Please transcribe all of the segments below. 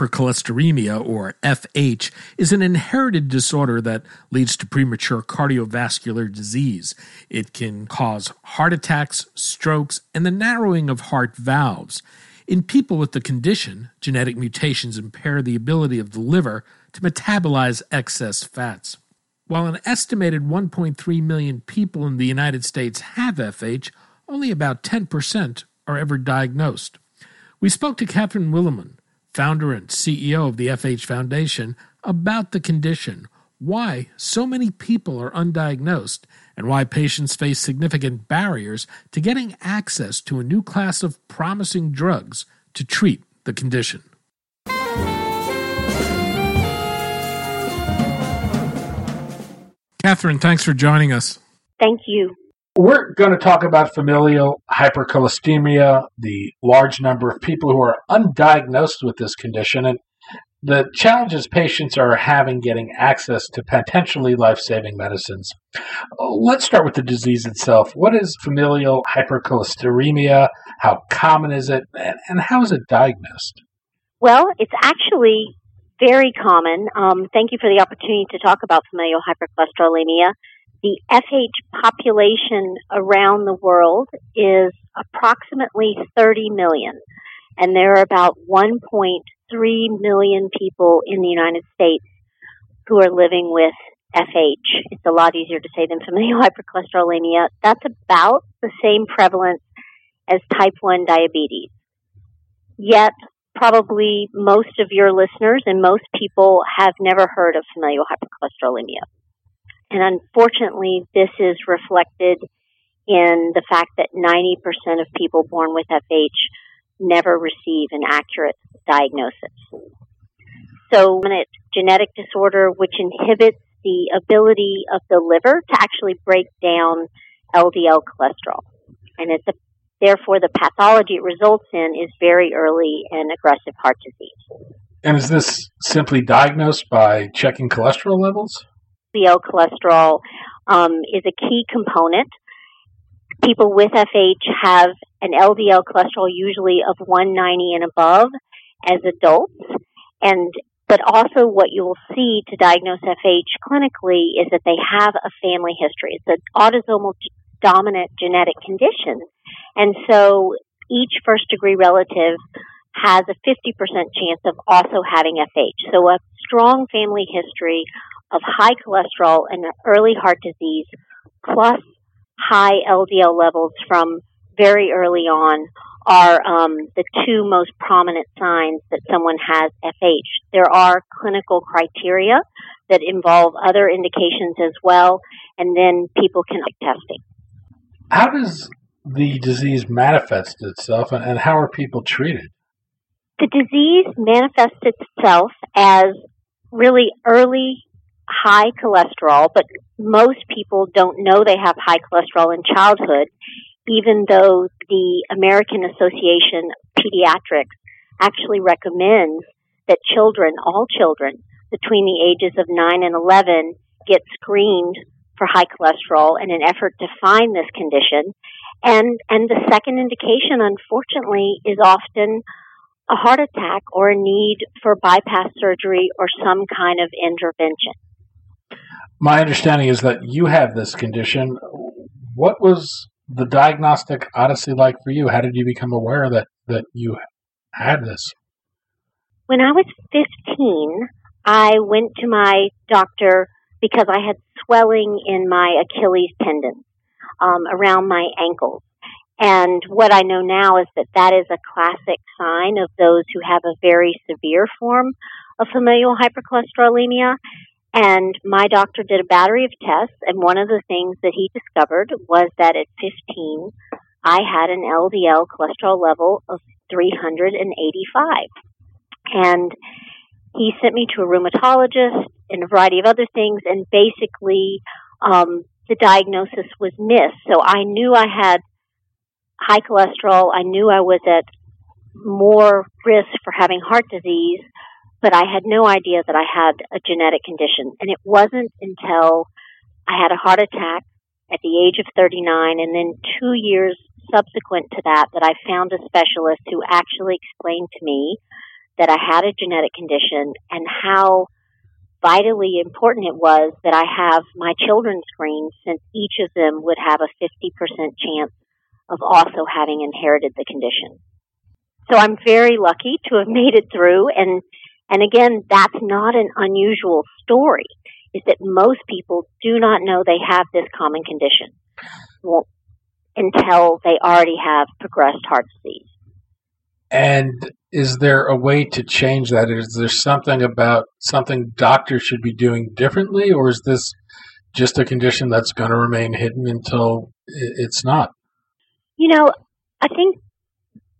Familial hypercholesterolemia, or FH, is an inherited disorder that leads to premature cardiovascular disease. It can cause heart attacks, strokes, and the narrowing of heart valves. In people with the condition, genetic mutations impair the ability of the liver to metabolize excess fats. While an estimated 1.3 million people in the United States have FH, only about 10% are ever diagnosed. We spoke to Katherine Wilemon, founder and CEO of the FH Foundation, about the condition, why so many people are undiagnosed, and why patients face significant barriers to getting access to a new class of promising drugs to treat the condition. Katherine, thanks for joining us. Thank you. We're going to talk about familial hypercholesteremia, the large number of people who are undiagnosed with this condition, and the challenges patients are having getting access to potentially life saving medicines. Let's start with the disease itself. What is familial hypercholesteremia? How common is it? And how is it diagnosed? Well, it's actually very common. Um, thank you for the opportunity to talk about familial hypercholesterolemia the FH population around the world is approximately 30 million, and there are about 1.3 million people in the United States who are living with FH. It's a lot easier to say than familial hypercholesterolemia. That's about the same prevalence as type 1 diabetes. Yet, probably most of your listeners and most people have never heard of familial hypercholesterolemia. And unfortunately, this is reflected in the fact that 90% of people born with FH never receive an accurate diagnosis. So when it's genetic disorder which inhibits the ability of the liver to actually break down LDL cholesterol. And it's a, therefore the pathology it results in is very early and aggressive heart disease. And is this simply diagnosed by checking cholesterol levels? LDL cholesterol um, is a key component. People with FH have an LDL cholesterol usually of 190 and above as adults, and but also what you will see to diagnose FH clinically is that they have a family history. It's an autosomal dominant genetic condition, and so each first degree relative has a 50% chance of also having FH. So a strong family history of high cholesterol and early heart disease plus high LDL levels from very early on are um, the two most prominent signs that someone has FH. There are clinical criteria that involve other indications as well, and then people can like testing. How does the disease manifest itself, and how are people treated? The disease manifests itself as really early high cholesterol, but most people don't know they have high cholesterol in childhood, even though the American Association of Pediatrics actually recommends that children, all children, between the ages of 9 and 11 get screened for high cholesterol in an effort to find this condition. And, and the second indication, unfortunately, is often a heart attack or a need for bypass surgery or some kind of intervention my understanding is that you have this condition. what was the diagnostic odyssey like for you? How did you become aware that, that you had this? When I was 15, I went to my doctor because I had swelling in my Achilles tendon um, around my ankles. And what I know now is that that is a classic sign of those who have a very severe form of familial hypercholesterolemia. And my doctor did a battery of tests, and one of the things that he discovered was that at 15, I had an LDL cholesterol level of 385. And he sent me to a rheumatologist and a variety of other things, and basically, um, the diagnosis was missed. So I knew I had high cholesterol. I knew I was at more risk for having heart disease, but I had no idea that I had a genetic condition. And it wasn't until I had a heart attack at the age of 39 and then two years subsequent to that that I found a specialist who actually explained to me that I had a genetic condition and how vitally important it was that I have my children screened since each of them would have a 50% chance of also having inherited the condition. So I'm very lucky to have made it through and and again, that's not an unusual story, is that most people do not know they have this common condition well, until they already have progressed heart disease. And is there a way to change that? Is there something about something doctors should be doing differently, or is this just a condition that's going to remain hidden until it's not? You know, I think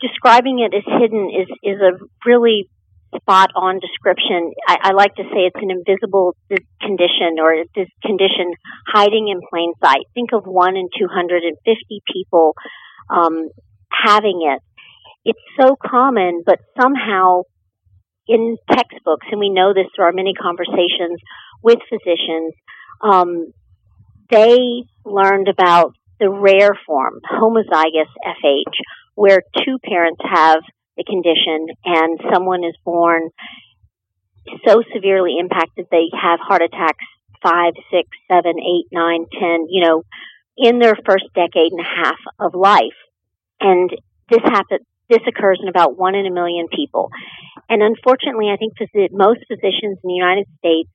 describing it as hidden is, is a really spot on description. I, I, like to say it's an invisible condition or this condition hiding in plain sight. Think of one in 250 people um, having it. It's so common, but somehow in textbooks, and we know this through our many conversations with physicians, um, they learned about the rare form, homozygous FH, where two parents have the condition and someone is born so severely impacted they have heart attacks five, six, seven, eight, nine, ten, you know, in their first decade and a half of life. And this happens, this occurs in about one in a million people. And unfortunately, I think most physicians in the United States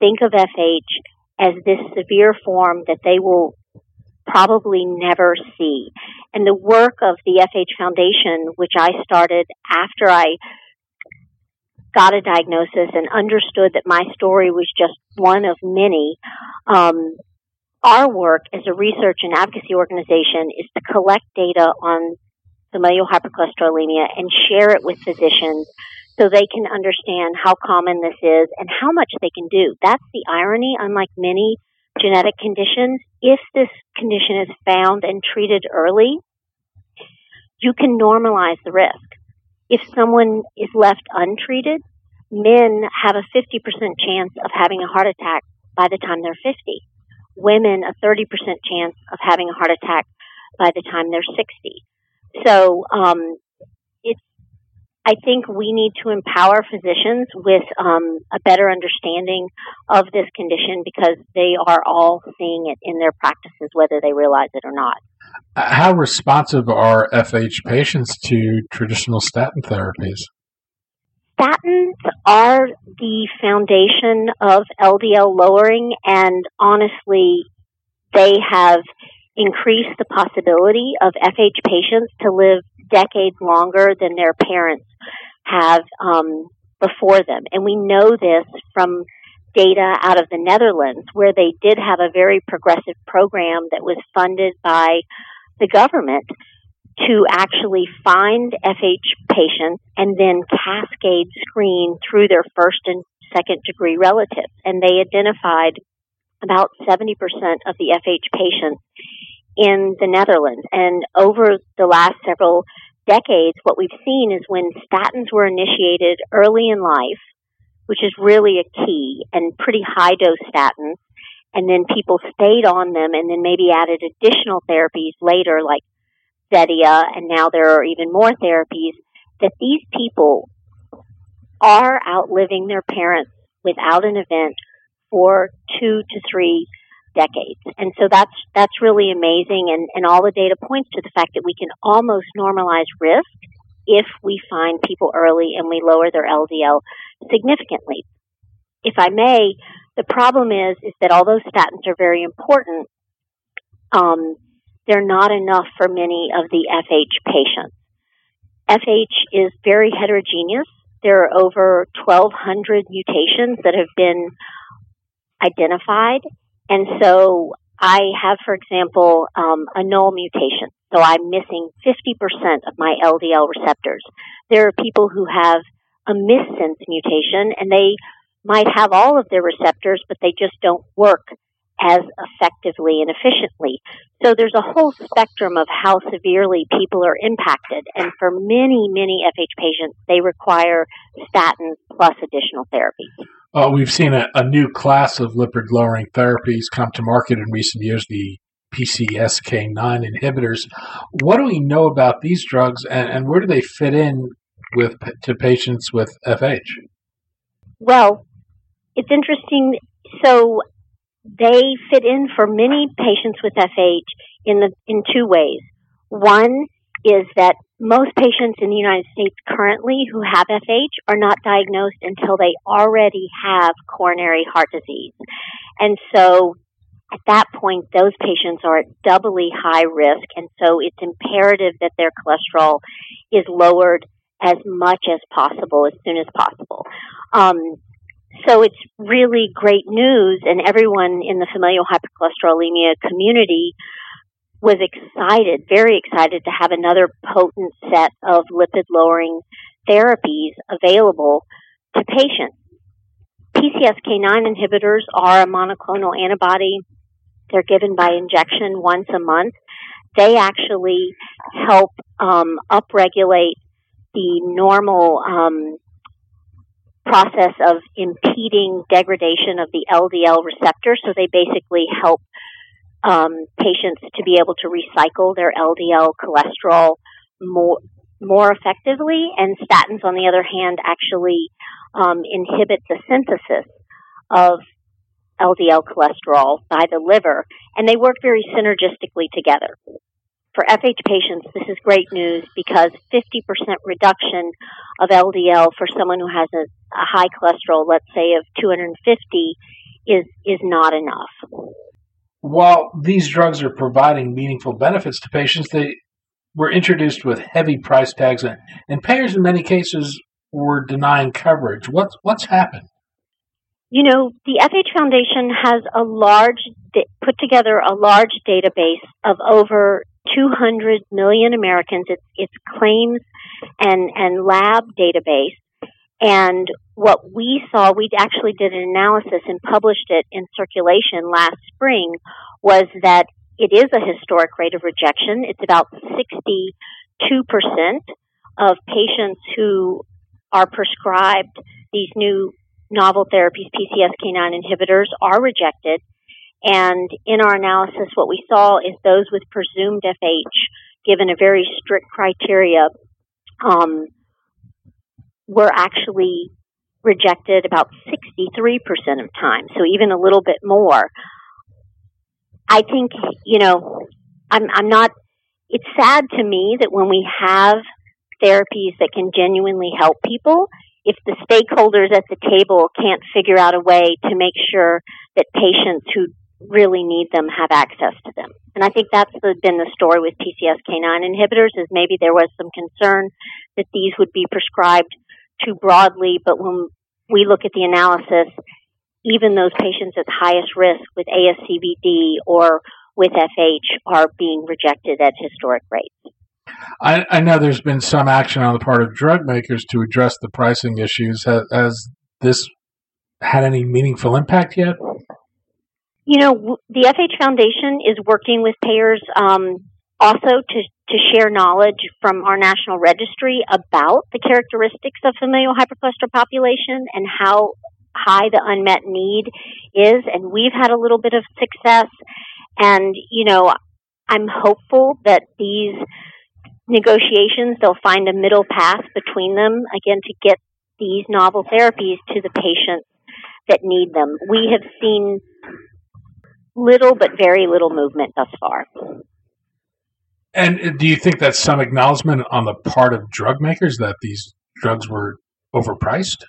think of FH as this severe form that they will probably never see. And the work of the FH Foundation, which I started after I got a diagnosis and understood that my story was just one of many, um, our work as a research and advocacy organization is to collect data on familial hypercholesterolemia and share it with physicians so they can understand how common this is and how much they can do. That's the irony, unlike many genetic conditions, if this condition is found and treated early, you can normalize the risk. If someone is left untreated, men have a 50% chance of having a heart attack by the time they're 50. Women, a 30% chance of having a heart attack by the time they're 60. So, um, I think we need to empower physicians with um, a better understanding of this condition because they are all seeing it in their practices, whether they realize it or not. How responsive are FH patients to traditional statin therapies? Statins are the foundation of LDL lowering, and honestly, they have increased the possibility of FH patients to live decades longer than their parents have um, before them. And we know this from data out of the Netherlands, where they did have a very progressive program that was funded by the government to actually find FH patients and then cascade screen through their first and second degree relatives. And they identified about 70% of the FH patients in the Netherlands. And over the last several decades, what we've seen is when statins were initiated early in life, which is really a key, and pretty high dose statins, and then people stayed on them and then maybe added additional therapies later, like Zetia, and now there are even more therapies, that these people are outliving their parents without an event for two to three decades. And so that's that's really amazing and, and all the data points to the fact that we can almost normalize risk if we find people early and we lower their LDL significantly. If I may, the problem is is that although statins are very important, um, they're not enough for many of the FH patients. FH is very heterogeneous. There are over 1,200 mutations that have been identified. And so I have, for example, um, a null mutation. So I'm missing 50% of my LDL receptors. There are people who have a missense mutation and they might have all of their receptors, but they just don't work as effectively and efficiently. So there's a whole spectrum of how severely people are impacted. And for many, many FH patients, they require statins plus additional therapies. Uh, we've seen a, a, new class of lipid lowering therapies come to market in recent years, the PCSK9 inhibitors. What do we know about these drugs and, and where do they fit in with to patients with FH? Well, it's interesting. So they fit in for many patients with FH in the in two ways. One is that most patients in the United States currently who have FH are not diagnosed until they already have coronary heart disease. And so at that point, those patients are at doubly high risk. And so it's imperative that their cholesterol is lowered as much as possible, as soon as possible. Um, so it's really great news, and everyone in the familial hypercholesterolemia community was excited, very excited to have another potent set of lipid lowering therapies available to patients. PCSK9 inhibitors are a monoclonal antibody. They're given by injection once a month. They actually help um, upregulate the normal um, process of impeding degradation of the LDL receptor. So they basically help um, patients to be able to recycle their LDL cholesterol more more effectively, and statins, on the other hand, actually um, inhibit the synthesis of LDL cholesterol by the liver, and they work very synergistically together. For FH patients, this is great news because 50% reduction of LDL for someone who has a, a high cholesterol, let's say of 250, is, is not enough. While these drugs are providing meaningful benefits to patients, they were introduced with heavy price tags, and, and payers in many cases were denying coverage. What's, what's happened? You know, the FH Foundation has a large, put together a large database of over 200 million Americans. It's, it's claims and, and lab database. And what we saw, we actually did an analysis and published it in circulation last spring, was that it is a historic rate of rejection. It's about 62% of patients who are prescribed these new novel therapies, PCSK9 inhibitors, are rejected. And in our analysis, what we saw is those with presumed FH, given a very strict criteria, um, were actually rejected about 63% of time, so even a little bit more. I think, you know, I'm, I'm not, it's sad to me that when we have therapies that can genuinely help people, if the stakeholders at the table can't figure out a way to make sure that patients who really need them have access to them. And I think that's the, been the story with PCSK9 inhibitors is maybe there was some concern that these would be prescribed too broadly, but when we look at the analysis, even those patients at highest risk with ASCVD or with FH are being rejected at historic rates. I, I, know there's been some action on the part of drug makers to address the pricing issues. Has, has this had any meaningful impact yet? You know, the FH Foundation is working with payers um, also to, to share knowledge from our national registry about the characteristics of familial hypercholesterol population and how high the unmet need is. And we've had a little bit of success. And, you know, I'm hopeful that these negotiations, they'll find a middle path between them, again, to get these novel therapies to the patients that need them. We have seen little but very little movement thus far. And do you think that's some acknowledgement on the part of drug makers that these drugs were overpriced?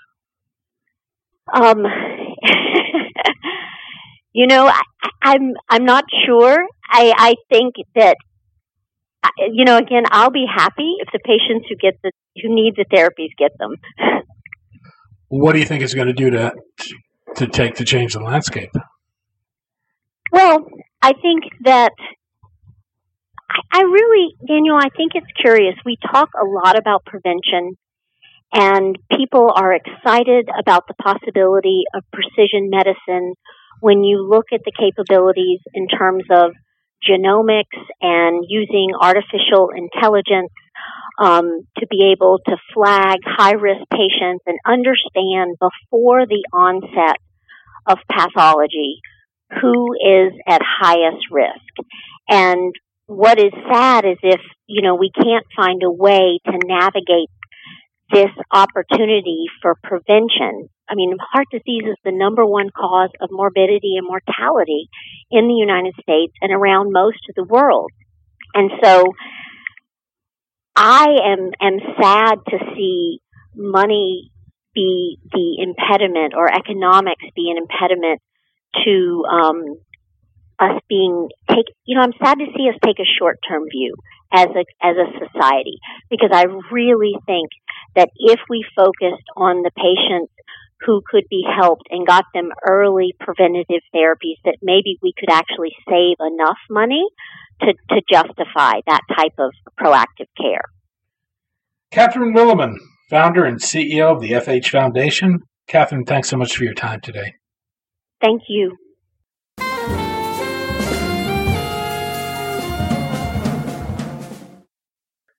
Um, you know, I, I'm I'm not sure. I I think that you know, again, I'll be happy if the patients who get the who need the therapies get them. What do you think it's going to do to to take to change the landscape? Well, I think that I, really, Daniel, I think it's curious. We talk a lot about prevention, and people are excited about the possibility of precision medicine when you look at the capabilities in terms of genomics and using artificial intelligence um, to be able to flag high risk patients and understand before the onset of pathology who is at highest risk. And what is sad is if, you know, we can't find a way to navigate this opportunity for prevention. I mean, heart disease is the number one cause of morbidity and mortality in the United States and around most of the world. And so I am, am sad to see money be the impediment or economics be an impediment to um, us being take. You know, I'm sad to see us take a short term view as a as a society because I really think that if we focused on the patients who could be helped and got them early preventative therapies that maybe we could actually save enough money to, to justify that type of proactive care. Katherine Wilemon, founder and CEO of the FH Foundation. Katherine, thanks so much for your time today. Thank you.